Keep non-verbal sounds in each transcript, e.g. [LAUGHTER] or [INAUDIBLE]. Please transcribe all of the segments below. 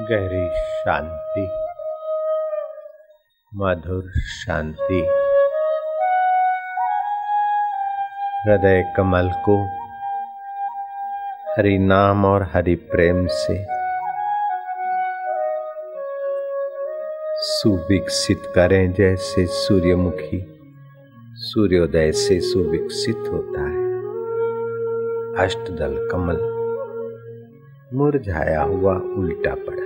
गहरी शांति, मधुर शांति। हृदय कमल को हरि नाम और हरि प्रेम से सुविकसित करें, जैसे सूर्यमुखी सूर्योदय से सुविकसित होता है। अष्टदल कमल मुरझाया हुआ उल्टा पड़ा।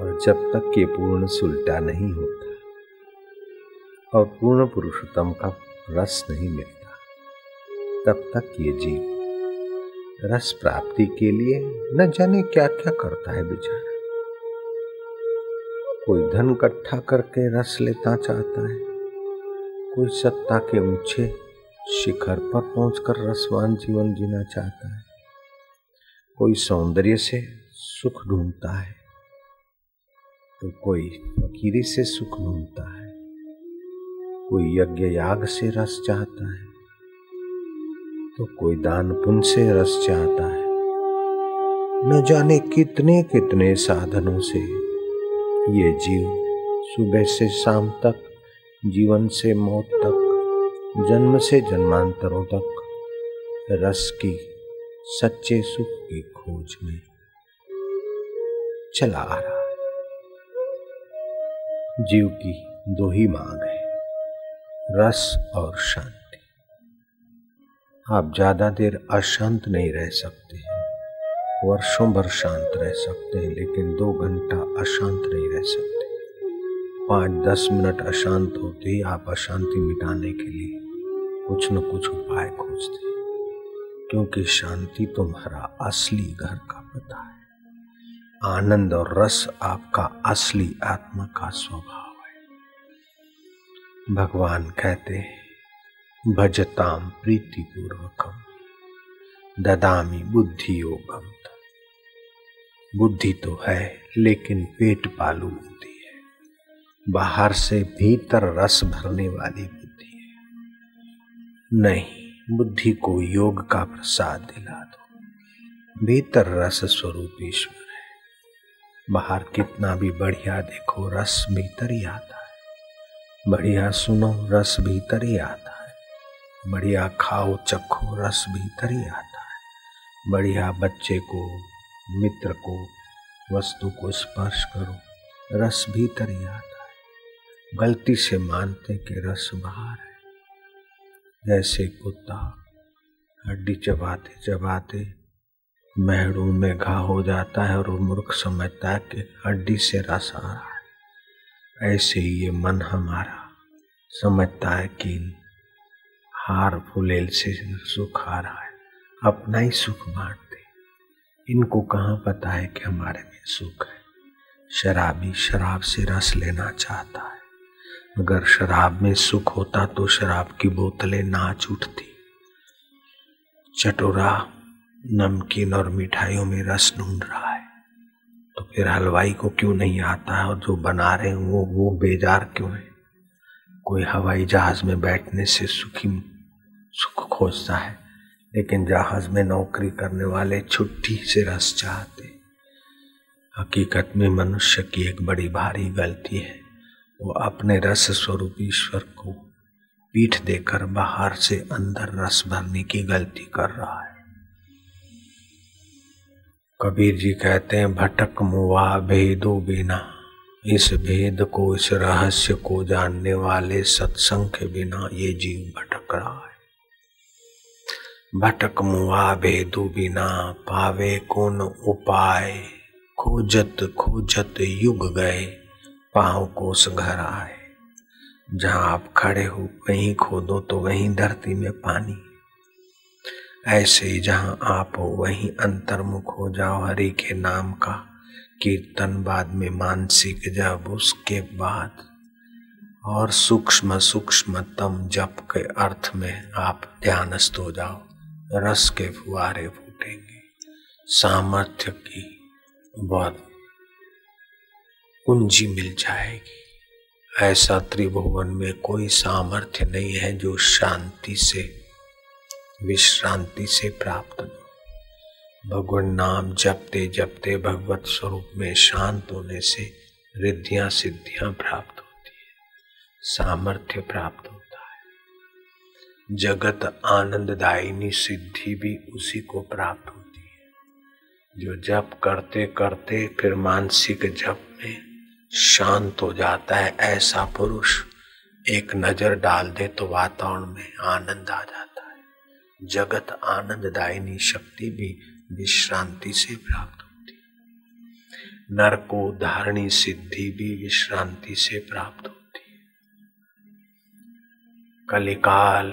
और जब तक ये पूर्ण सुलटा नहीं होता और पूर्ण पुरुषोत्तम का रस नहीं मिलता, तब तक ये जीव रस प्राप्ति के लिए न जाने क्या क्या करता है बेचारा। कोई धन इकट्ठा करके रस लेता चाहता है, कोई सत्ता के ऊँचे शिखर पर पहुंचकर रसवान जीवन जीना चाहता है, कोई सौंदर्य से सुख ढूंढता है तो कोई फकीरी से सुख ढूंढता है, कोई यज्ञ याग से रस चाहता है तो कोई दान पुण्य से रस चाहता है। न जाने कितने कितने साधनों से ये जीव सुबह से शाम तक, जीवन से मौत तक, जन्म से जन्मांतरों तक रस की सच्चे सुख की खोज में चला आ रहा जीव की दो ही मांग है, रस और शांति। आप ज़्यादा देर अशांत नहीं रह सकते हैं, वर्षों भर शांत रह सकते हैं, लेकिन दो घंटा अशांत नहीं रह सकते। पाँच दस मिनट अशांत होते ही आप अशांति मिटाने के लिए कुछ न कुछ उपाय खोजते क्योंकि शांति तुम्हारा असली घर का पता है। आनंद और रस आपका असली आत्मा का स्वभाव है। भगवान कहते हैं, भजताम प्रीति पूर्वकम, ददामी बुद्धि योगम बुद्धि तो है, लेकिन पेट पालू बुद्धि है। बाहर से भीतर रस भरने वाली बुद्धि है। नहीं, बुद्धि को योग का प्रसाद दिला दो। भीतर रस स्वरूप ईश्वर बाहर कितना भी बढ़िया देखो, रस भीतर ही आता है। बढ़िया सुनो, रस भीतर ही आता है। बढ़िया खाओ, चखो, रस भीतर ही आता है। बढ़िया बच्चे को, मित्र को, वस्तु को स्पर्श करो, रस भीतर ही आता है। गलती से मानते कि रस बाहर है। जैसे कुत्ता, हड्डी चबाते चबाते महड़ू में घा हो जाता है और मूर्ख समझता है कि हड्डी से रस आ रहा है। ऐसे ही ये मन हमारा समझता है कि हार फुलेल से सुख आ रहा है। अपना ही सुख बांटते इनको कहाँ पता है कि हमारे में सुख है? शराबी शराब से रस लेना चाहता है। अगर शराब में सुख होता तो शराब की बोतलें नाच उठती। चटोरा नमकीन और मिठाइयों में रस ढूंढ रहा है। तो फिर हलवाई को क्यों नहीं आता है और जो बना रहे हैं वो वो बेजार क्यों है? कोई हवाई जहाज़ में बैठने से सुखी, सुख खोजता है, लेकिन जहाज़ में नौकरी करने वाले छुट्टी से रस चाहते हकीकत में मनुष्य की एक बड़ी भारी गलती है। वो अपने रस स्वरूप ईश्वर को पीठ देकर बाहर से अंदर रस भरने की गलती कर रहा है। कबीर जी कहते हैं, भटक मुआ भेदो बिना। इस भेद को, इस रहस्य को जानने वाले सत्संग के बिना ये जीव भटक रहा है। भटक मुआ भेदो बिना, पावे कौन उपाय? खोजत खोजत युग गए, पाँव कोस घर आए। जहाँ आप खड़े हो, वहीं खोदो तो वहीं धरती में पानी। ऐसे ही जहाँ आप हो, वहीं अंतर्मुख हो जाओ हरि के नाम का कीर्तन बाद में मानसिक जब उसके बाद। और सूक्ष्म सूक्ष्मतम जप के अर्थ में आप ध्यानस्थ हो जाओ, रस के फुआरे फूटेंगे। सामर्थ्य की बहुत कुंजी मिल जाएगी। ऐसा त्रिभुवन में कोई सामर्थ्य नहीं है जो शांति से विश्रांति से प्राप्त हो भगवान नाम जपते जपते भगवत स्वरूप में शांत होने से रिद्धियाँ सिद्धियाँ प्राप्त होती है, सामर्थ्य प्राप्त होता है। जगत आनंददायिनी सिद्धि भी उसी को प्राप्त होती है। जो जप करते करते फिर मानसिक जप में शांत हो जाता है, ऐसा पुरुष एक नज़र डाल दे तो वातावरण में आनंद आ जाता है। जगत आनंददायिनी शक्ति भी विश्रांति से प्राप्त होती नर को धारणी सिद्धि भी विश्रांति से प्राप्त होती कलिकाल,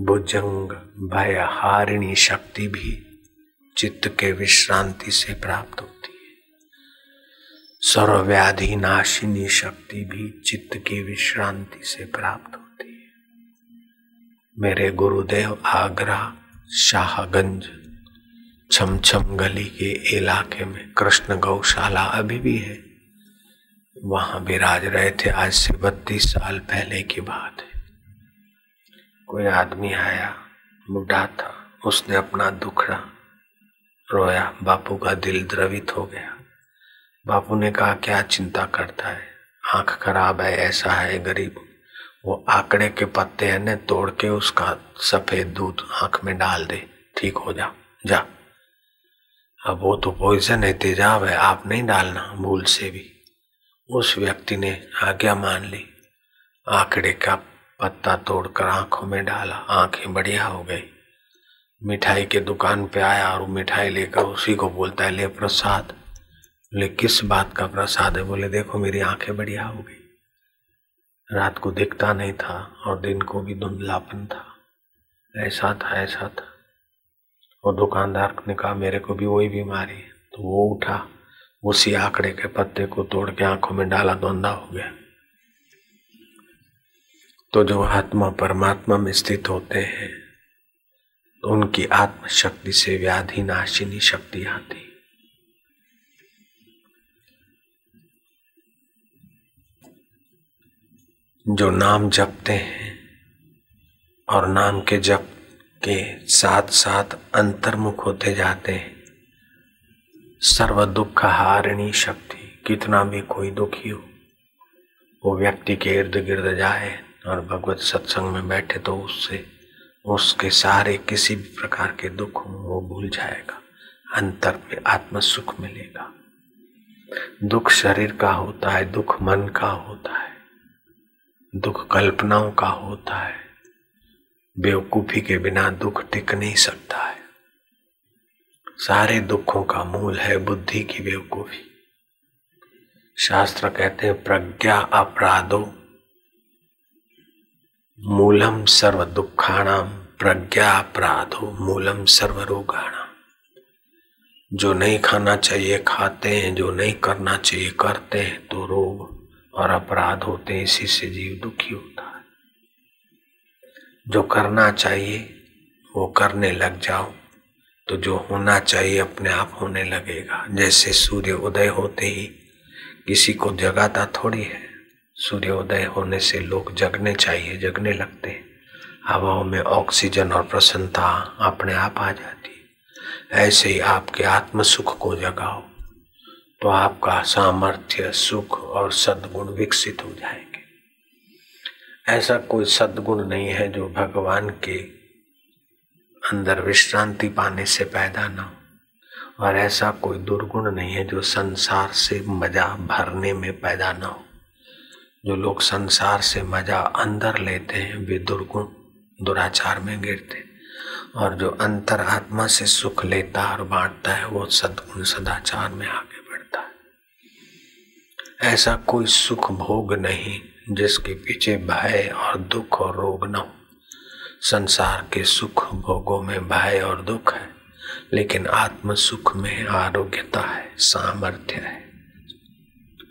भुजंग भय हारिणी शक्ति भी चित्त के विश्रांति से प्राप्त होती है। सर्वव्याधि नाशिनी शक्ति भी चित्त की विश्रांति से प्राप्त है। मेरे गुरुदेव आगरा, शाहगंज, छमछम गली के इलाके में कृष्ण गौशाला अभी भी है। वहाँ विराज रहे थे, आज से बत्तीस साल पहले की बात है। कोई आदमी आया बुढ़ा था, उसने अपना दुखड़ा रोया, बापू का दिल द्रवित हो गया। बापू ने कहा, क्या चिंता करता है? आँख खराब है, ऐसा है, गरीब वो आंकड़े के पत्ते है ना, तोड़ के उसका सफ़ेद दूध आँख में डाल दे। ठीक हो जा जा। अब वो तो पॉइजन है तेजाब है, आप नहीं डालना, भूल से भी। उस व्यक्ति ने आज्ञा मान ली। आंकड़े का पत्ता तोड़कर आँखों में डाला, आँखें बढ़िया हो गई। मिठाई के दुकान पे आया और मिठाई लेकर उसी को बोलता है, ले प्रसाद। बोले, किस बात का प्रसाद है? बोले, देखो, मेरी आँखें बढ़िया हो गई। रात को दिखता नहीं था और दिन को भी धुंधलापन था। ऐसा था ऐसा था। और दुकानदार ने कहा, मेरे को भी वही बीमारी है। तो वो उठा, उसी आंकड़े के पत्ते को तोड़ के आँखों में डाला, धोंधा हो गया। तो जो आत्मा परमात्मा में स्थित होते हैं तो उनकी आत्मशक्ति से व्याधि नाशिनी शक्ति आती। जो नाम जपते हैं और नाम के जप के साथ साथ अंतर्मुख होते जाते हैं। सर्व दुख हारिणी शक्ति, कितना भी कोई दुखी हो, वो व्यक्ति के इर्द गिर्द जाए और भगवत सत्संग में बैठे तो उससे, उसके सारे किसी भी प्रकार के दुख वो भूल जाएगा, अंतर में आत्म सुख मिलेगा। दुख शरीर का होता है, दुख मन का होता है। दुख कल्पनाओं का होता है। बेवकूफ़ी के बिना दुख टिक नहीं सकता है। सारे दुखों का मूल है बुद्धि की बेवकूफ़ी। शास्त्र कहते हैं, प्रज्ञा अपराधो। मूलम सर्व दुखाणाम, प्रज्ञा अपराधो, मूलम सर्व रोगाणाम। जो नहीं खाना चाहिए, खाते हैं, जो नहीं करना चाहिए, करते हैं तो रोग और अपराध होते हैं, इसी से जीव दुखी होता है। जो करना चाहिए, वो करने लग जाओ। तो जो होना चाहिए, अपने आप होने लगेगा। जैसे सूर्य उदय होते ही किसी को जगाता थोड़ी है। सूर्य उदय होने से लोग जगने चाहिए, जगने लगते हैं। हवाओं में ऑक्सीजन और प्रसन्नता अपने आप आ जाती है। ऐसे ही आपके आत्म सुख को जगाओ। तो आपका सामर्थ्य सुख और सद्गुण विकसित हो जाएँगे। ऐसा कोई सद्गुण नहीं है जो भगवान के अंदर विश्रांति पाने से पैदा न हो, और ऐसा कोई दुर्गुण नहीं है जो संसार से मज़ा भरने में पैदा न हो। जो लोग संसार से मज़ा अंदर लेते हैं, वे दुर्गुण, दुराचार में गिरते और जो अंतर आत्मा से सुख लेता और बांटता है, वो सदगुण, सदाचार में आगे ऐसा कोई सुख भोग नहीं जिसके पीछे भय और दुख और रोग न हो। संसार के सुख भोगों में भय और दुख है, लेकिन आत्म सुख में आरोग्यता है, सामर्थ्य है,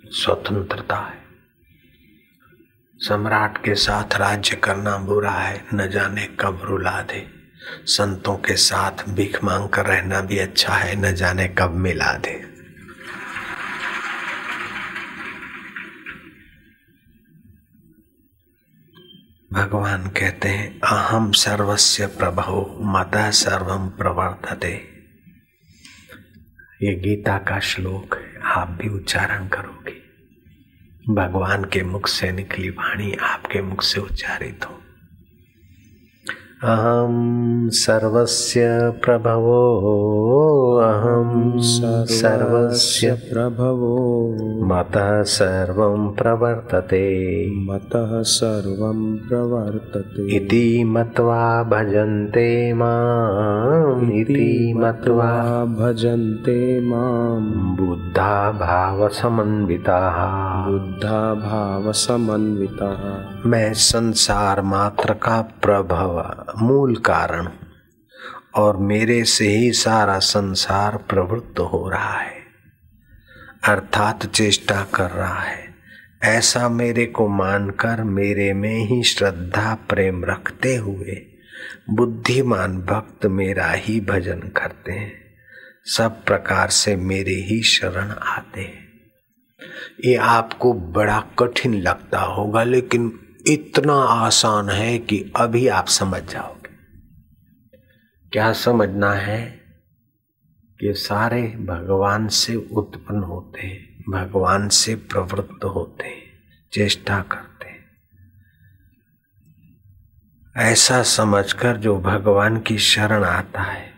स्वतंत्रता है। सम्राट के साथ राज्य करना बुरा है, न जाने कब रुला दे। संतों के साथ भीख मांग कर रहना भी अच्छा है, न जाने कब मिला दे। भगवान कहते हैं अहम सर्वस्य प्रभो मता सर्वम प्रवर्तते ये गीता का श्लोक है, आप भी उच्चारण करोगे। भगवान के मुख से निकली वाणी आपके मुख से उच्चारित हो। अहम सर्वस्य प्रभवो अहम सर्वस्य प्रभवो। मतः सर्वं प्रवर्तते। मतः सर्वं प्रवर्तते। इति मत्वा भजन्ते माम् इति मत्वा भजन्ते माँ बुद्धा भावसमन्विताः बुद्धा भावसमन्विताः मैं संसार मात्र का प्रभव। मूल कारण और मेरे से ही सारा संसार प्रवृत्त हो रहा है। अर्थात चेष्टा कर रहा है। ऐसा मेरे को मानकर मेरे में ही श्रद्धा प्रेम रखते हुए बुद्धिमान भक्त मेरा ही भजन करते हैं। सब प्रकार से मेरे ही शरण आते हैं। ये आपको बड़ा कठिन लगता होगा, लेकिन इतना आसान है कि अभी आप समझ जाओगे। क्या समझना है कि सारे भगवान से उत्पन्न होते हैं, भगवान से प्रवृत्त होते हैं, चेष्टा करते हैं। ऐसा समझकर जो भगवान की शरण आता है,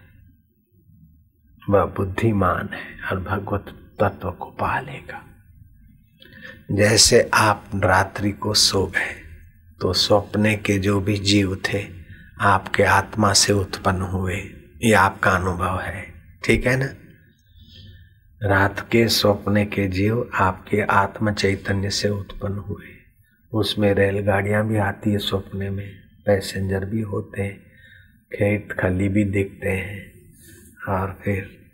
वह बुद्धिमान है और भगवत तत्व को पा लेगा जैसे आप रात्रि को सो गए तो सपने के जो भी जीव थे, आपके आत्मा से उत्पन्न हुए, ये आपका अनुभव है। ठीक है ना? रात के सपने के जीव आपके आत्म चैतन्य से उत्पन्न हुए। उसमें रेलगाड़ियाँ भी आती है सपने में, पैसेंजर भी होते हैं, खेत खली भी दिखते हैं। और फिर,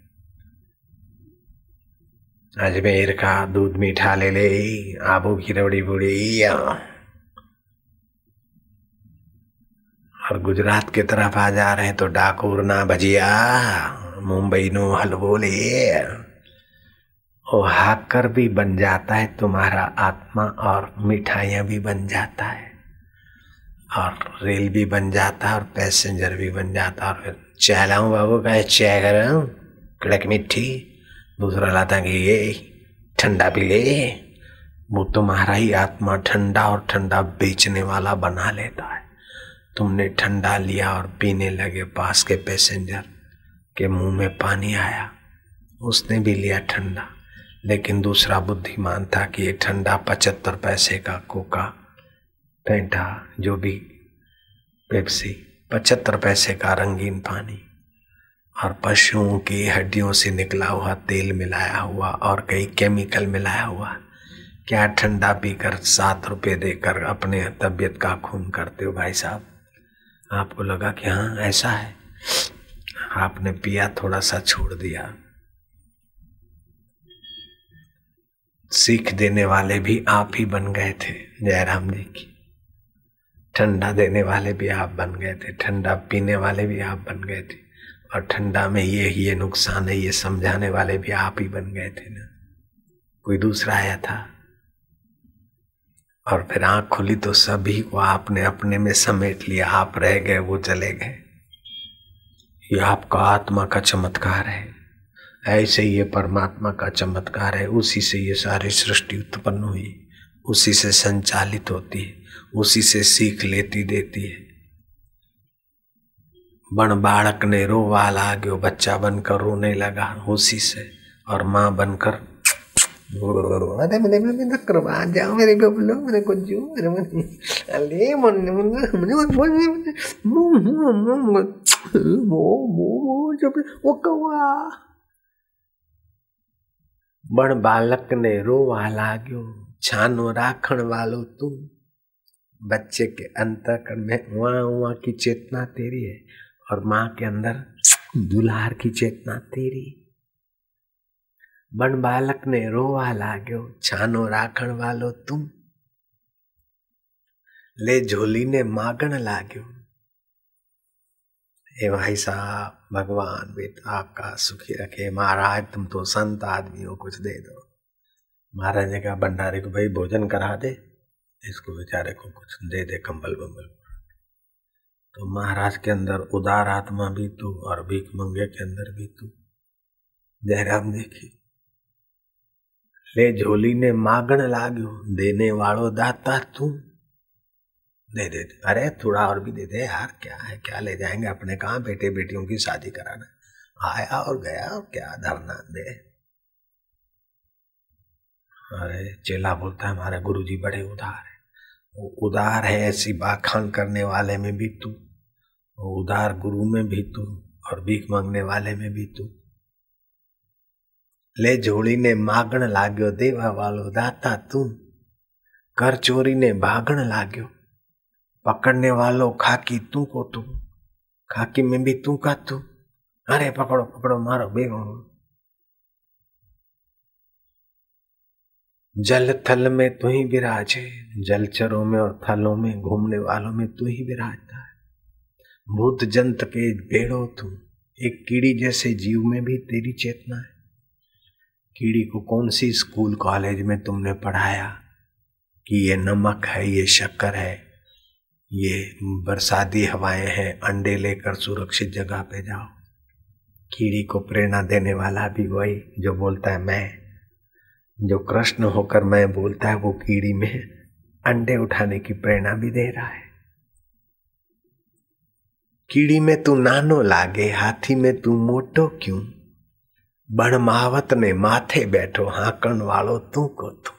अजमेर का दूध मीठा ले ले, आबू की रबड़ी बुड़ी और गुजरात की तरफ़ आ जा रहे हैं तो डाकोर ना भजिया मुंबई नो हलवो ले वो हाकर भी बन जाता है, तुम्हारा आत्मा और मिठाइयाँ भी बन जाता है। और रेल भी बन जाता है और पैसेंजर भी बन जाता है। और फिर चाय लाऊं बाबू का चाय कर कड़क मिट्टी दूसरा लाता कि ये ठंडा पी ले। वो तुम्हारा ही आत्मा ठंडा और ठंडा बेचने वाला बना लेता है। तुमने ठंडा लिया और पीने लगे पास के पैसेंजर के मुँह में पानी आया। उसने भी लिया ठंडा, लेकिन दूसरा बुद्धिमान था कि ये ठंडा पचहत्तर पैसे का कोका पेंटा, जो भी पेप्सी, पचहत्तर पैसे का रंगीन पानी और पशुओं की हड्डियों से निकला हुआ तेल मिलाया हुआ और कई केमिकल मिलाया हुआ, क्या ठंडा पीकर सात रुपए देकर अपने तबीयत का खून करते हो भाई साहब? आपको लगा कि हाँ ऐसा है। आपने पिया, थोड़ा सा छोड़ दिया। सीख देने वाले भी आप ही बन गए थे, जयराम जी की। ठंडा देने वाले भी आप बन गए थे, ठंडा पीने वाले भी आप बन गए थे, और ठंडा में ये ये नुकसान है, ये समझाने वाले भी आप ही बन गए थे ना। कोई दूसरा आया था? और फिर आँख खुली तो सभी को आपने अपने में समेट लिया। आप रह गए, वो चले गए। ये आपका आत्मा का चमत्कार है। ऐसे ये परमात्मा का चमत्कार है। उसी से ये सारी सृष्टि उत्पन्न हुई। उसी से संचालित होती है। उसी से सीख लेती देती है। बण बालक ने रोवा लागो बच्चा बनकर रोने लगा। उसी से और माँ बनकर बण बालक ने रोवा लागो छानो राखण वालो तू बच्चे के अंतकरण में वहाँ वहाँ की चेतना तेरी है, और माँ के अंदर दुलार की चेतना तेरी बन बालक ने रोवा लाग्यो, छानो राखण वालो तुम। ले झोली ने मागण लाग्यो, हे भाई साहब, भगवान बेटा आपका सुखी रखे, महाराज तुम तो संत आदमी हो कुछ दे दो। महाराज ने कहा, भंडारी को भाई भोजन करा दे, इसको बेचारे को कुछ दे दे कंबल बम्बल तो महाराज के अंदर उदार आत्मा भी तू और भीख मंगे के अंदर भी तू। जयराम देखी ले झोली ने मागण लागो, देने वालों दाता तू। दे दे अरे, थोड़ा और भी दे दे यार, क्या है, क्या ले जाएँगे अपने कहा बेटे बेटियों की शादी कराना? आया और गया, और क्या धरना दे? अरे, चेला बोलता है, हमारे गुरु जी बड़े उदार है। वो उदार है ऐसी बाखान करने वाले में भी तू। उदार गुरु में भी तू, और भीख मांगने वाले में भी तू। ले झोली ने मागण लाग्यो देवा वालो दाता तू कर चोरी ने भागण लाग्यो पकड़ने वालों खाकी तू को खाकी में भी तू का तू अरे पकड़ो पकड़ो मारो बेगो जल थल में तू ही विराजे जलचरों में और थलों में घूमने वालों में तू ही विराजता है भूत जंत के भेड़ो तू एक कीड़ी जैसे जीव में भी तेरी चेतना है कीड़ी को कौन सी स्कूल कॉलेज में तुमने पढ़ाया? कि ये नमक है, ये शक्कर है, ये बरसाती हवाएँ हैं, अंडे लेकर सुरक्षित जगह पे जाओ। कीड़ी को प्रेरणा देने वाला भी वही जो बोलता है मैं। जो कृष्ण होकर मैं बोलता है, वो कीड़ी में अंडे उठाने की प्रेरणा भी दे रहा है। कीड़ी में तू नानो लागे, हाथी में तू मोटो क्यों? बण महावत ने माथे बैठो, हाकण वालो तू को तू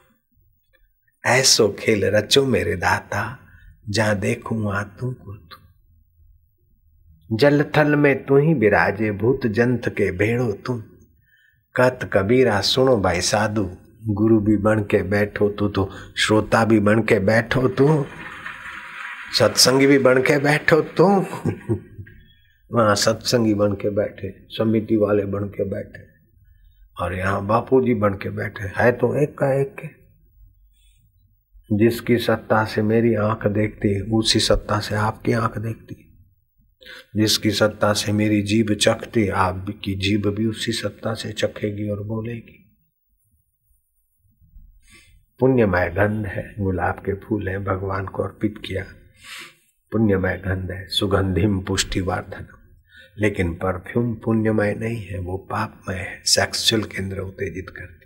ऐसो खेल रचो मेरे दाता जहाँ देखूँ वहाँ तू को तू जल थल में तू ही बिराजे, भूत जंत के भेड़ो तू? कत कबीरा सुनो भाई साधु, गुरु भी बन के बैठो तू तो श्रोता भी बन के बैठो तू? सत्संगी भी बन के बैठो तू? [LAUGHS] वहाँ सत्संगी बन के बैठे, समिति वाले बन के बैठे। और यहाँ बापू जी बन के बैठे है। तो एक का एक के। जिसकी सत्ता से मेरी आँख देखती है, उसी सत्ता से आपकी आँख देखती है। जिसकी सत्ता से मेरी जीभ चखती आपकी जीभ भी उसी सत्ता से चखेगी और बोलेगी। पुण्यमय गंध है, गुलाब के फूल है, भगवान को अर्पित किया। पुण्यमय गंध है, सुगंधिम पुष्टिवर्धनम। लेकिन परफ्यूम पुण्यमय नहीं है, वो पापमय है। सेक्सुअल केंद्र उत्तेजित करती।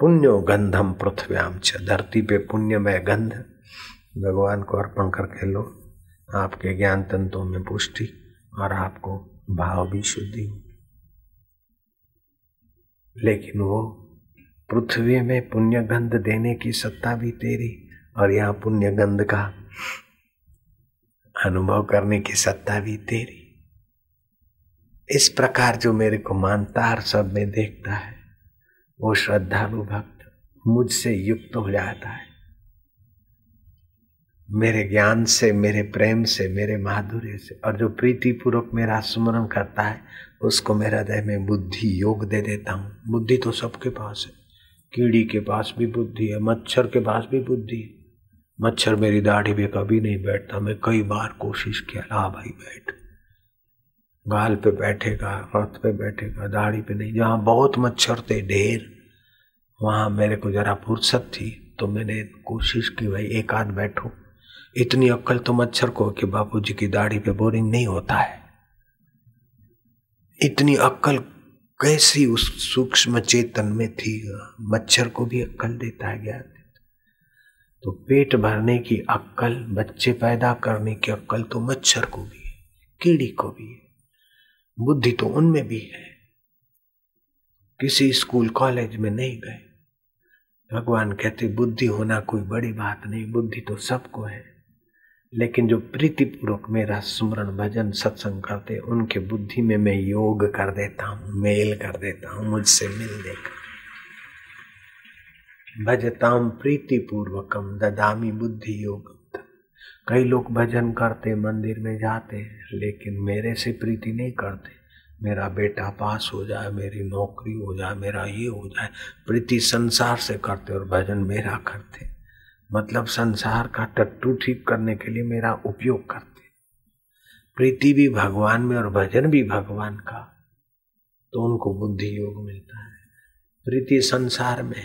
पुण्यो गंधम पृथ्व्याम च धरती पे पुण्यमय गंध। भगवान को अर्पण करके लो, आपके ज्ञान तंतों में पुष्टि और आपको भाव भी शुद्धि लेकिन वो पृथ्वी में पुण्य गंध देने की सत्ता भी तेरी और यहाँ पुण्य गंध का अनुभव करने की सत्ता भी तेरी। इस प्रकार जो मेरे को मानता हर सब में देखता है, वो श्रद्धालु भक्त मुझसे युक्त हो जाता है। मेरे ज्ञान से, मेरे प्रेम से, मेरे माधुर्य से और जो प्रीति पूर्वक मेरा स्मरण करता है, उसको मेरा हृदय में बुद्धि योग दे देता हूँ। बुद्धि तो सबके पास है। कीड़ी के पास भी बुद्धि है, मच्छर के पास भी बुद्धि है। मच्छर मेरी दाढ़ी पे कभी नहीं बैठता, मैं कई बार कोशिश किया, ला भाई बैठ। गाल पे बैठेगा, हाथ पे बैठेगा, दाढ़ी पे नहीं, जहाँ बहुत मच्छर थे, ढेर, वहाँ मेरे को जरा फुर्सत थी तो मैंने कोशिश की, भाई, एक आध बैठो। इतनी अक्ल तो मच्छर को कि बापू जी की दाढ़ी पे बोरिंग नहीं होता है। इतनी अक्ल कैसी उस सूक्ष्म चेतन में थी, मच्छर को भी अक्ल देता है ज्ञान तो पेट भरने की अक्ल बच्चे पैदा करने की अक्ल तो मच्छर को भी है, कीड़ी को भी है। बुद्धि तो उनमें भी है। किसी स्कूल कॉलेज में नहीं गए। भगवान कहते, बुद्धि होना कोई बड़ी बात नहीं, बुद्धि तो सबको है। लेकिन जो प्रीतिपूर्वक मेरा स्मरण, भजन, सत्संग करते, उनके बुद्धि में मैं योग कर देता हूँ, मेल कर देता हूँ, मुझसे मिल देकर भजताम प्रीतिपूर्वकम ददामी बुद्धि योग कई लोग भजन करते, मंदिर में जाते, लेकिन मेरे से प्रीति नहीं करते। मेरा बेटा पास हो जाए, मेरी नौकरी हो जाए, मेरा ये हो जाए, प्रीति संसार से करते और भजन मेरा करते। मतलब संसार का टट्टू ठीक करने के लिए मेरा उपयोग करते। प्रीति भी भगवान में और भजन भी भगवान का तो उनको बुद्धि योग मिलता है। प्रीति संसार में,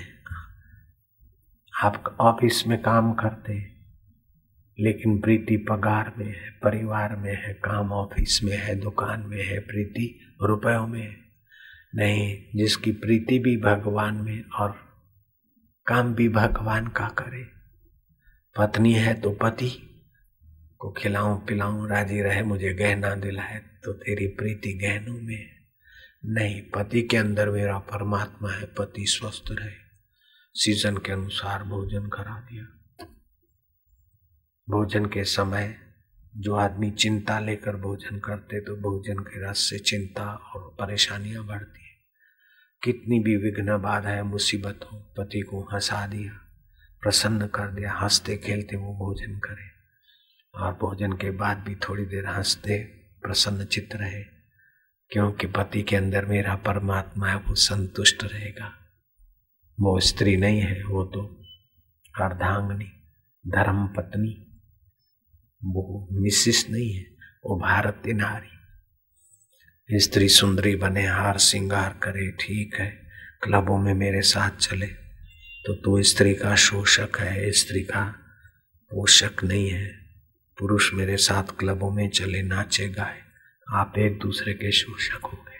आप ऑफ़िस में काम करते लेकिन प्रीति पगार में है, परिवार में है, काम ऑफ़िस में है, दुकान में है, प्रीति रुपयों में है। नहीं, जिसकी प्रीति भी भगवान में और काम भी भगवान का करे। पत्नी है तो पति को खिलाऊं, पिलाऊं, राज़ी रहे, मुझे गहना दिलाए तो तेरी प्रीति गहनों में नहीं, पति के अंदर मेरा परमात्मा है, पति स्वस्थ रहे। सीज़न के अनुसार भोजन करा दिया। भोजन के समय जो आदमी चिंता लेकर भोजन करते तो भोजन के रस से चिंता और परेशानियाँ बढ़ती है। कितनी भी विघ्न बाधाएँ, मुसीबत हो पति को हंसा दिया प्रसन्न कर दिया, हँसते खेलते वो भोजन करे। और भोजन के बाद भी थोड़ी देर हँसते, प्रसन्न चित्त रहे, क्योंकि पति के अंदर मेरा परमात्मा है, वो संतुष्ट रहेगा। वो स्त्री नहीं है, वो तो अर्धांगनी धर्म पत्नी वो मिसिस नहीं है, वो भारतीय नारी। स्त्री सुंदरी बने, हार श्रृंगार करे, ठीक है, क्लबों में मेरे साथ चले। तो तू स्त्री का शोषक है स्त्री का पोषक नहीं है। पुरुष मेरे साथ क्लबों में चले, नाचे, गाए, आप एक दूसरे के शोषक हो गए।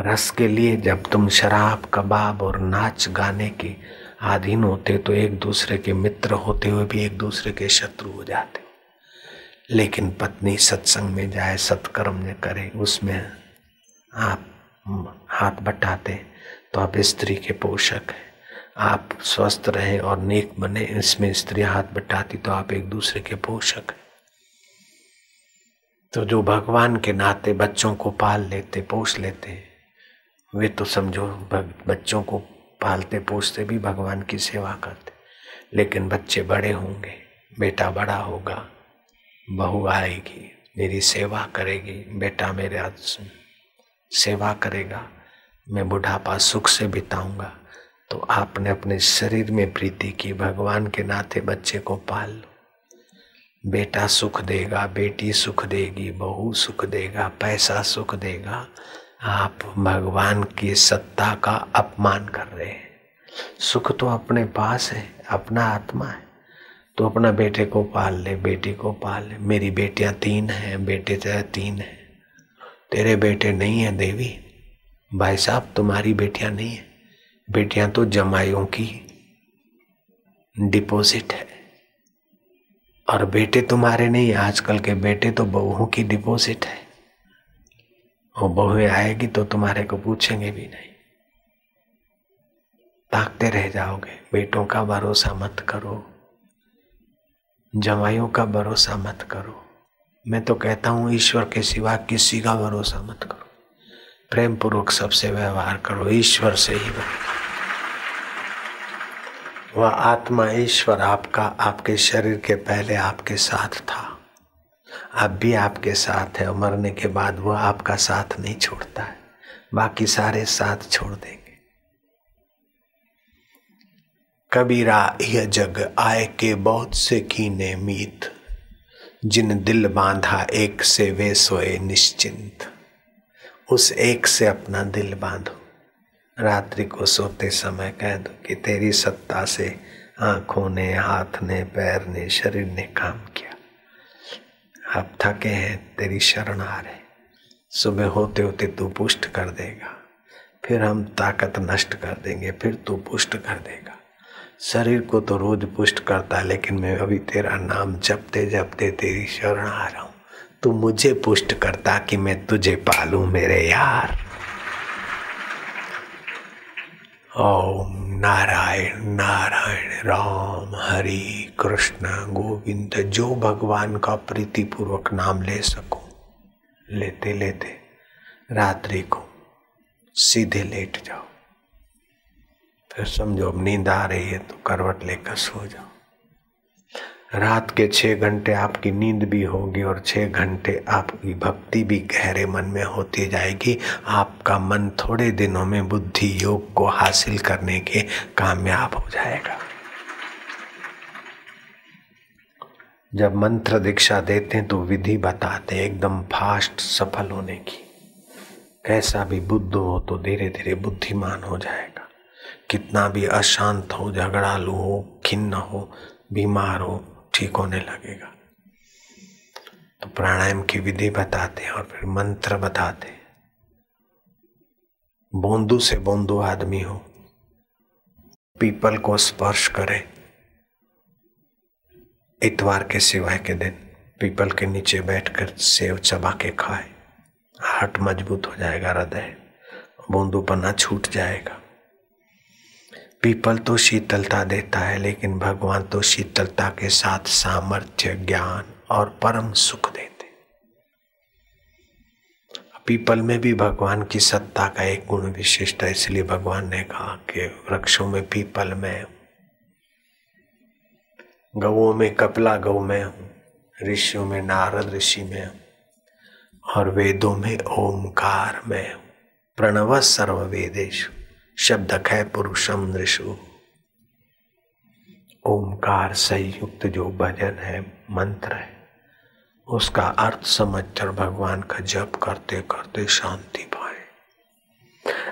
रस के लिए जब तुम शराब, कबाब और नाच गाने के अधीन होते तो एक दूसरे के मित्र होते हुए भी एक दूसरे के शत्रु हो जाते। लेकिन पत्नी सत्संग में जाए, सत्कर्म में करे, उसमें आप हाथ बटाते तो आप स्त्री के पोषक हैं। आप स्वस्थ रहें और नेक बने, इसमें स्त्री हाथ बटाती तो आप एक दूसरे के पोषक हैं। तो जो भगवान के नाते बच्चों को पाल लेते, पोष लेते, वे तो समझो बच्चों को पालते पोसते भी भगवान की सेवा करते। लेकिन बच्चे बड़े होंगे, बेटा बड़ा होगा, बहू आएगी, मेरी सेवा करेगी, बेटा मेरे सेवा करेगा, मैं बुढ़ापा सुख से बिताऊँगा तो आपने अपने शरीर में प्रीति की, भगवान के नाते बच्चे को पाल लो। बेटा सुख देगा, बेटी सुख देगी, बहू सुख देगा, पैसा सुख देगा आप भगवान की सत्ता का अपमान कर रहे हैं। सुख तो अपने पास है, अपना आत्मा है। तो अपना बेटे को पाल ले, बेटी को पाल ले। मेरी बेटियाँ तीन हैं, बेटे तेरे तीन हैं। तेरे बेटे नहीं है, देवी। भाई साहब, तुम्हारी बेटियाँ नहीं है। बेटियाँ तो जमाइयों की डिपॉजिट है। और बेटे तुम्हारे नहीं, आजकल के बेटे तो बहुओं की डिपॉजिट है। वो बहुएँ आएगी तो तुम्हारे को पूछेंगे भी नहीं। ताकते रह जाओगे। बेटों का भरोसा मत करो। जमाइयों का भरोसा मत करो। मैं तो कहता हूँ, ईश्वर के सिवा किसी का भरोसा मत करो। प्रेम पूर्वक सबसे व्यवहार करो, ईश्वर से ही वह आत्मा ईश्वर आपका, आपके शरीर के पहले आपके साथ था। अब भी आपके साथ है और मरने के बाद वह आपका साथ नहीं छोड़ता है। बाकी सारे साथ छोड़ देंगे। कबीरा, यह जग आए के बहुत से कीने मीत, जिन दिल बांधा एक से वे सोए निश्चिंत। उस एक से अपना दिल बांधो। रात्रि को सोते समय कह दो कि तेरी सत्ता से आँखों ने, हाथ ने, पैर ने, शरीर ने काम किया। अब थके हैं, तेरी शरण आ रहे सुबह होते होते तू पुष्ट कर देगा। फिर हम ताकत नष्ट कर देंगे, फिर तू पुष्ट कर देगा। शरीर को तो रोज पुष्ट करता है, लेकिन मैं अभी तेरा नाम जपते जपते तेरी शरण आ रहा हूँ। तू मुझे पुष्ट करता कि मैं तुझे पालू, मेरे यार। ओम नारायण नारायण राम, हरि कृष्ण, गोविंद, जो भगवान का प्रीतिपूर्वक नाम ले सको। लेते लेते, रात्रि को सीधे लेट जाओ। फिर समझो अब नींद आ रही है तो करवट लेकर सो जाओ। रात के छः घंटे आपकी नींद भी होगी और छः घंटे आपकी भक्ति भी गहरे मन में होती जाएगी। आपका मन थोड़े दिनों में बुद्धि योग को हासिल करने के कामयाब हो जाएगा। जब मंत्र दीक्षा देते हैं तो विधि बताते एकदम फास्ट सफल होने की। कैसा भी बुद्ध हो तो धीरे धीरे बुद्धिमान हो जाएगा। कितना भी अशांत हो, झगड़ालू हो, खिन्न हो, बीमार हो ठीक होने लगेगा। तो प्राणायाम की विधि बताते हैं और फिर मंत्र बताते हैं। बोंदू से बोंदू आदमी हो। पीपल को स्पर्श करे। इतवार के सिवाय के दिन पीपल के नीचे बैठकर सेव चबा के खाए। हार्ट मज़बूत हो जाएगा हृदय। बूंदू पन्ना छूट जाएगा। पीपल तो शीतलता देता है, लेकिन भगवान तो शीतलता के साथ सामर्थ्य, ज्ञान और परम सुख देते पीपल में भी भगवान की सत्ता का एक गुण विशिष्ट है, इसलिए भगवान ने कहा कि वृक्षों में पीपल में गवों में कपला गौ में ऋषियों में नारद ऋषि में और वेदों में ओमकार में प्रणव सर्व वेदेश शब्द है पुरुषम ऋषु ओमकार संयुक्त जो भजन है, मंत्र है, उसका अर्थ समझकर भगवान का जप करते करते शांति पाए।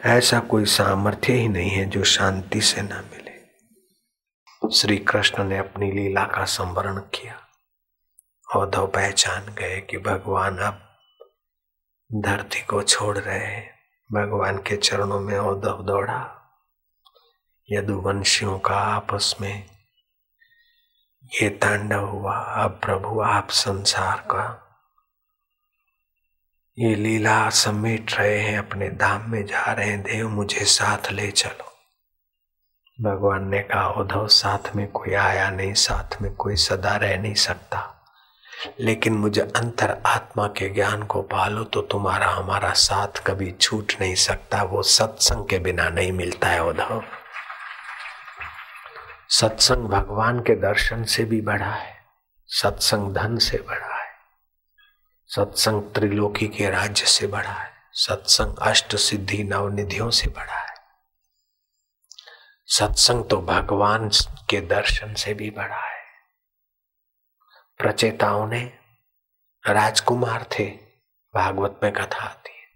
ऐसा कोई सामर्थ्य ही नहीं है जो शांति से न मिले। श्री कृष्ण ने अपनी लीला का संवरण किया औधव पहचान गए कि भगवान अब धरती को छोड़ रहे हैं। भगवान के चरणों में औधव दौड़ा। यदुवंशियों का आपस में ये तांडव हुआ, अब प्रभु आप संसार का। ये लीला समेट रहे हैं, अपने धाम में जा रहे हैं, देव मुझे साथ ले चलो। भगवान ने कहा उद्धव साथ में कोई आया नहीं, साथ में कोई सदा रह नहीं सकता। लेकिन मुझे अंतर आत्मा के ज्ञान को पालो तो तुम्हारा हमारा साथ कभी छूट नहीं सकता। वो सत्संग के बिना नहीं मिलता है, उद्धव। सत्संग भगवान के दर्शन से भी बड़ा है। सत्संग धन से बड़ा है। सत्संग त्रिलोकी के राज्य से बड़ा है। सत्संग अष्ट सिद्धि नवनिधियों से बड़ा है। सत्संग तो भगवान के दर्शन से भी बड़ा है। प्रचेताओं ने राजकुमार थे, भागवत में कथा आती है।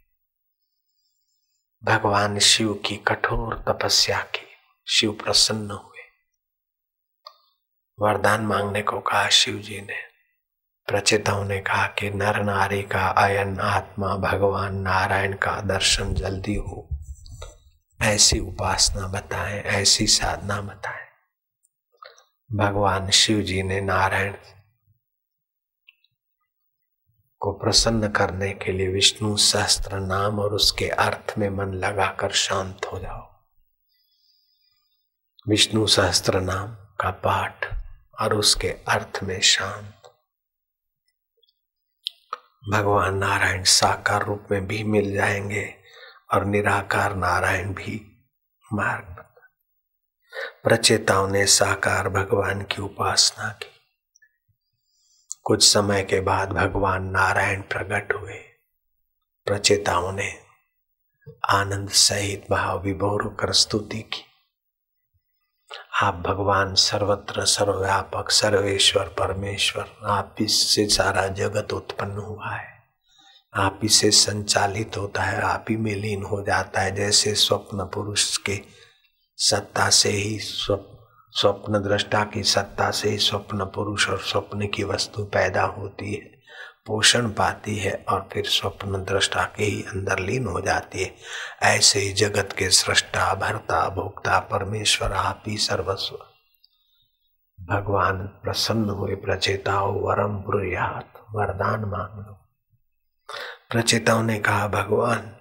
भगवान शिव की कठोर तपस्या की शिव प्रसन्न हुए। वरदान मांगने को कहा शिव जी ने। प्रचेताओं ने कहा कि नर नारी का अयन आत्मा भगवान नारायण का दर्शन जल्दी हो। ऐसी उपासना बताएँ, ऐसी साधना बताएँ। भगवान शिव जी ने नारायण को प्रसन्न करने के लिए विष्णु सहस्त्र नाम और उसके अर्थ में मन लगाकर शांत हो जाओ। विष्णु सहस्त्र नाम का पाठ और उसके अर्थ में शांत। भगवान नारायण साकार रूप में भी मिल जाएँगे और निराकार नारायण भी मार्ग। प्रचेताओं ने साकार भगवान की उपासना की। कुछ समय के बाद भगवान नारायण प्रकट हुए। प्रचेताओं ने आनंद सहित भाव विभोर कर स्तुति की। आप भगवान सर्वत्र, सर्वव्यापक, सर्वेश्वर, परमेश्वर, आप इससे सारा जगत उत्पन्न हुआ है। आप इसे संचालित होता है, आप ही में लीन हो जाता है, जैसे स्वप्न पुरुष के सत्ता से ही स्वप्न दृष्टा की सत्ता से ही स्वप्न पुरुष और स्वप्न की वस्तु पैदा होती है, पोषण पाती है और फिर स्वप्न दृष्टा के ही अंदर लीन हो जाती है। ऐसे ही जगत के सृष्टा, भरता, भोक्ता, परमेश्वर, आप ही सर्वस्व। भगवान प्रसन्न हुए प्रचेताओ वरम ब्रुयात वरदान मांग लो। प्रचेताओं ने कहा, भगवान,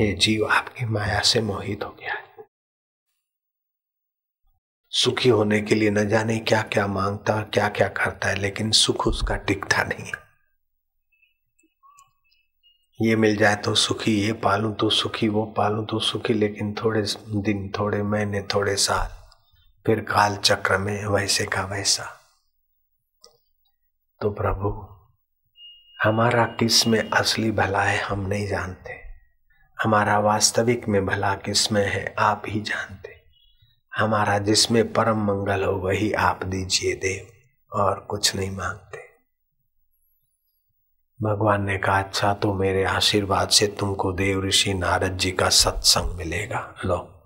ये जीव आपकी माया से मोहित हो गया है। सुखी होने के लिए न जाने क्या क्या माँगता क्या क्या करता है, लेकिन सुख उसका टिकता नहीं ये मिल जाए तो सुखी, ये पालू तो सुखी, वो पालू तो सुखी, लेकिन थोड़े दिन, थोड़े महीने, थोड़े साल, फिर काल चक्र में वैसे का वैसा। तो प्रभु, हमारा किसमें असली भला है हम नहीं जानते। हमारा वास्तविक में भला किसमें है आप ही जानते। हमारा जिसमें परम मंगल हो, वही आप दीजिए देव, और कुछ नहीं मांगते। भगवान ने कहा अच्छा तो मेरे आशीर्वाद से तुमको देव ऋषि नारद जी का सत्संग मिलेगा। लो।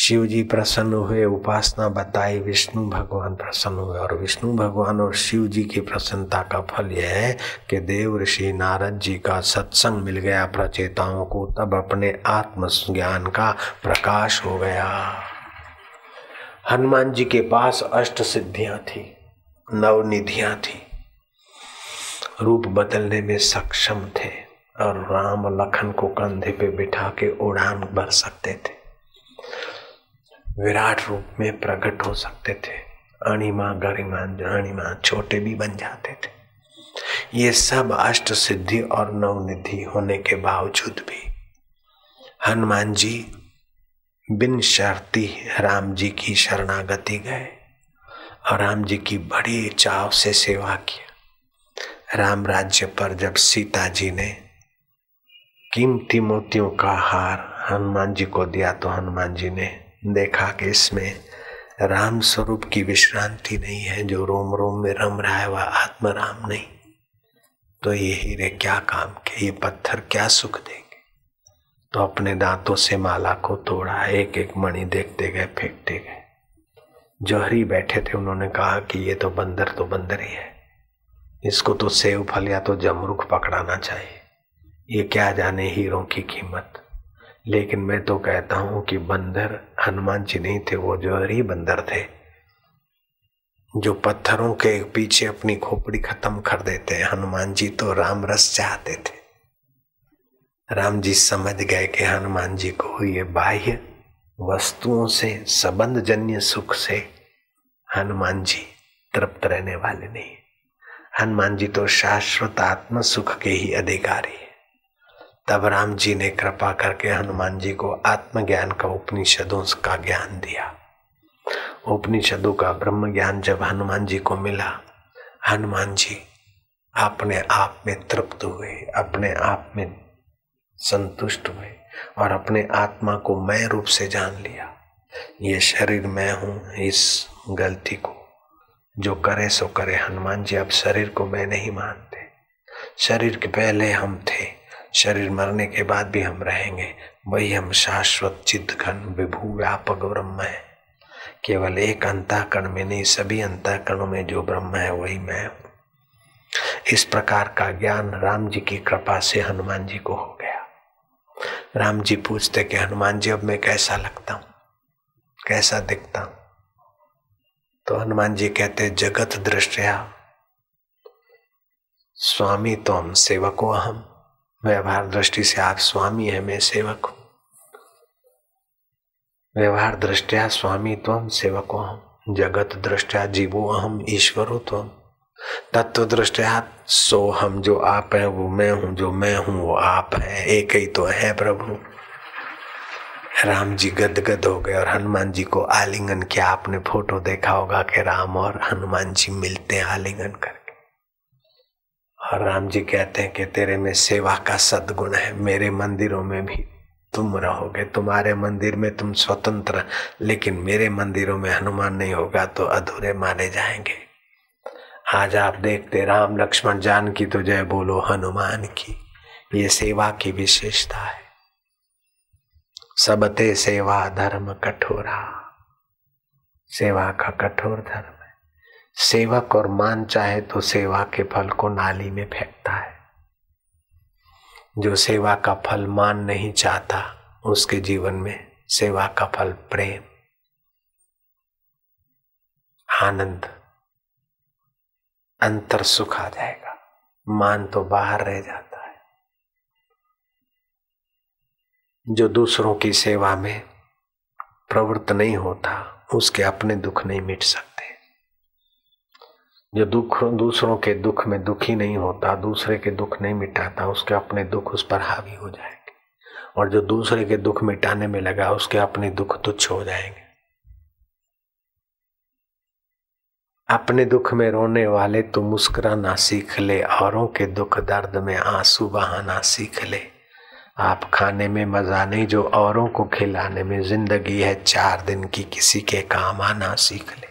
शिव जी प्रसन्न हुए, उपासना बताई, विष्णु भगवान प्रसन्न हुए और विष्णु भगवान और शिव जी की प्रसन्नता का फल यह है कि देव ऋषि नारद जी का सत्संग मिल गया। प्रचेताओं को तब अपने आत्म ज्ञान का प्रकाश हो गया। हनुमान जी के पास अष्ट सिद्धियाँ थी नवनिधियाँ थी। रूप बदलने में सक्षम थे और राम लखन को कंधे पे बिठा के उड़ान भर सकते थे। विराट रूप में प्रकट हो सकते थे। अणिमा, गरिमा अणिमा छोटे भी बन जाते थे। ये सब अष्ट सिद्धि और नवनिधि होने के बावजूद भी हनुमान जी बिन शर्ती राम जी की शरणागति गए और राम जी की बड़ी चाव से सेवा की। राम राज्य पर जब सीता जी ने कीमती मोतियों का हार हनुमान जी को दिया तो हनुमान जी ने देखा कि इसमें राम स्वरूप की विश्रांति नहीं है, जो रोम रोम में रम रहा है, वह आत्म राम नहीं। तो ये हीरे क्या काम के ये पत्थर क्या सुख देंगे? तो अपने दांतों से माला को तोड़ा एक एक मणि देखते गए, फेंकते गए। जौहरी बैठे थे, उन्होंने कहा कि ये तो बंदर तो बंदर ही है। इसको तो सेव फल या तो जमरुख पकड़ाना चाहिए। ये क्या जाने हीरों की कीमत? लेकिन मैं तो कहता हूँ कि बंदर हनुमान जी नहीं थे, वो जौहरी बंदर थे, जो पत्थरों के पीछे अपनी खोपड़ी खत्म कर देते हैं। हनुमान जी तो राम रस चाहते थे। राम जी समझ गए कि हनुमान जी को ये बाह्य वस्तुओं से संबंध जन्य सुख से हनुमान जी तृप्त रहने वाले नहीं। हनुमान जी तो शाश्वत आत्म सुख के ही अधिकारी है। तब राम जी ने कृपा करके हनुमान जी को आत्मज्ञान का उपनिषदों का ज्ञान दिया। उपनिषदों का ब्रह्म ज्ञान जब हनुमान जी को मिला, हनुमान जी अपने आप में तृप्त हुए, अपने आप में संतुष्ट हुए और अपने आत्मा को मैं रूप से जान लिया। ये शरीर मैं हूँ, इस गलती को। जो करे सो करे, हनुमान जी, अब शरीर को मैं नहीं मानते। शरीर के पहले हम थे। शरीर मरने के बाद भी हम रहेंगे। वही हम शाश्वत चित्त घन, विभू, व्यापक ब्रह्म है। केवल एक अंतःकरण में नहीं, सभी अंतःकरणों में जो ब्रह्म है, वही मैं हूँ। इस प्रकार का ज्ञान राम जी की कृपा से हनुमान जी को हो गया। राम जी पूछते कि हनुमान जी, अब मैं कैसा लगता हूँ? कैसा दिखता हूँ? तो हनुमान जी कहते, जगत दृष्टिया, स्वामी तो हम सेवको हम व्यवहार दृष्टि से आप स्वामी है, मैं सेवक हूँ। व्यवहार दृष्टिया स्वामी तुम सेवक हम जगत दृष्टिया जीवो अहम ईश्वरो तुम तत्व दृष्टिया सो हम, जो आप है, वो मैं हूँ, जो मैं हूँ, वो आप है। एक ही तो है प्रभु। राम जी गदगद हो गए और हनुमान जी को आलिंगन, किया आपने फ़ोटो देखा होगा कि राम और हनुमान जी मिलते हैं आलिंगन कर। और राम जी कहते हैं कि तेरे में सेवा का सदगुण है। मेरे मंदिरों में भी तुम रहोगे। तुम्हारे मंदिर में तुम स्वतंत्र, लेकिन मेरे मंदिरों में हनुमान नहीं होगा तो अधूरे माने जाएँगे। आज आप देखते, राम लक्ष्मण जान की तो जय बोलो हनुमान की। ये सेवा की विशेषता है। सबते सेवा धर्म कठोरा। सेवा का कठोर धर्म। सेवक और मान चाहे तो सेवा के फल को नाली में फेंकता है। जो सेवा का फल मान नहीं चाहता, उसके जीवन में सेवा का फल प्रेम, आनंद, अंतर सुख आ जाएगा। मान तो बाहर रह जाता है। जो दूसरों की सेवा में प्रवृत्त नहीं होता, उसके अपने दुख नहीं मिट सकते। जो दुख, दूसरों के दुख में दुखी नहीं होता, दूसरे के दुख नहीं मिटाता, उसके अपने दुख उस पर हावी हो जाएँगे। और जो दूसरे के दुख मिटाने में लगा, उसके अपने दुख तुच्छ हो जाएँगे। अपने दुख में रोने वाले तो मुस्कुराना सीख ले, औरों के दुख दर्द में आँसू बहाना सीख ले। आप खाने में मज़ा नहीं, जो औरों को खिलाने में ज़िंदगी है, चार दिन की किसी के काम आना सीख ले।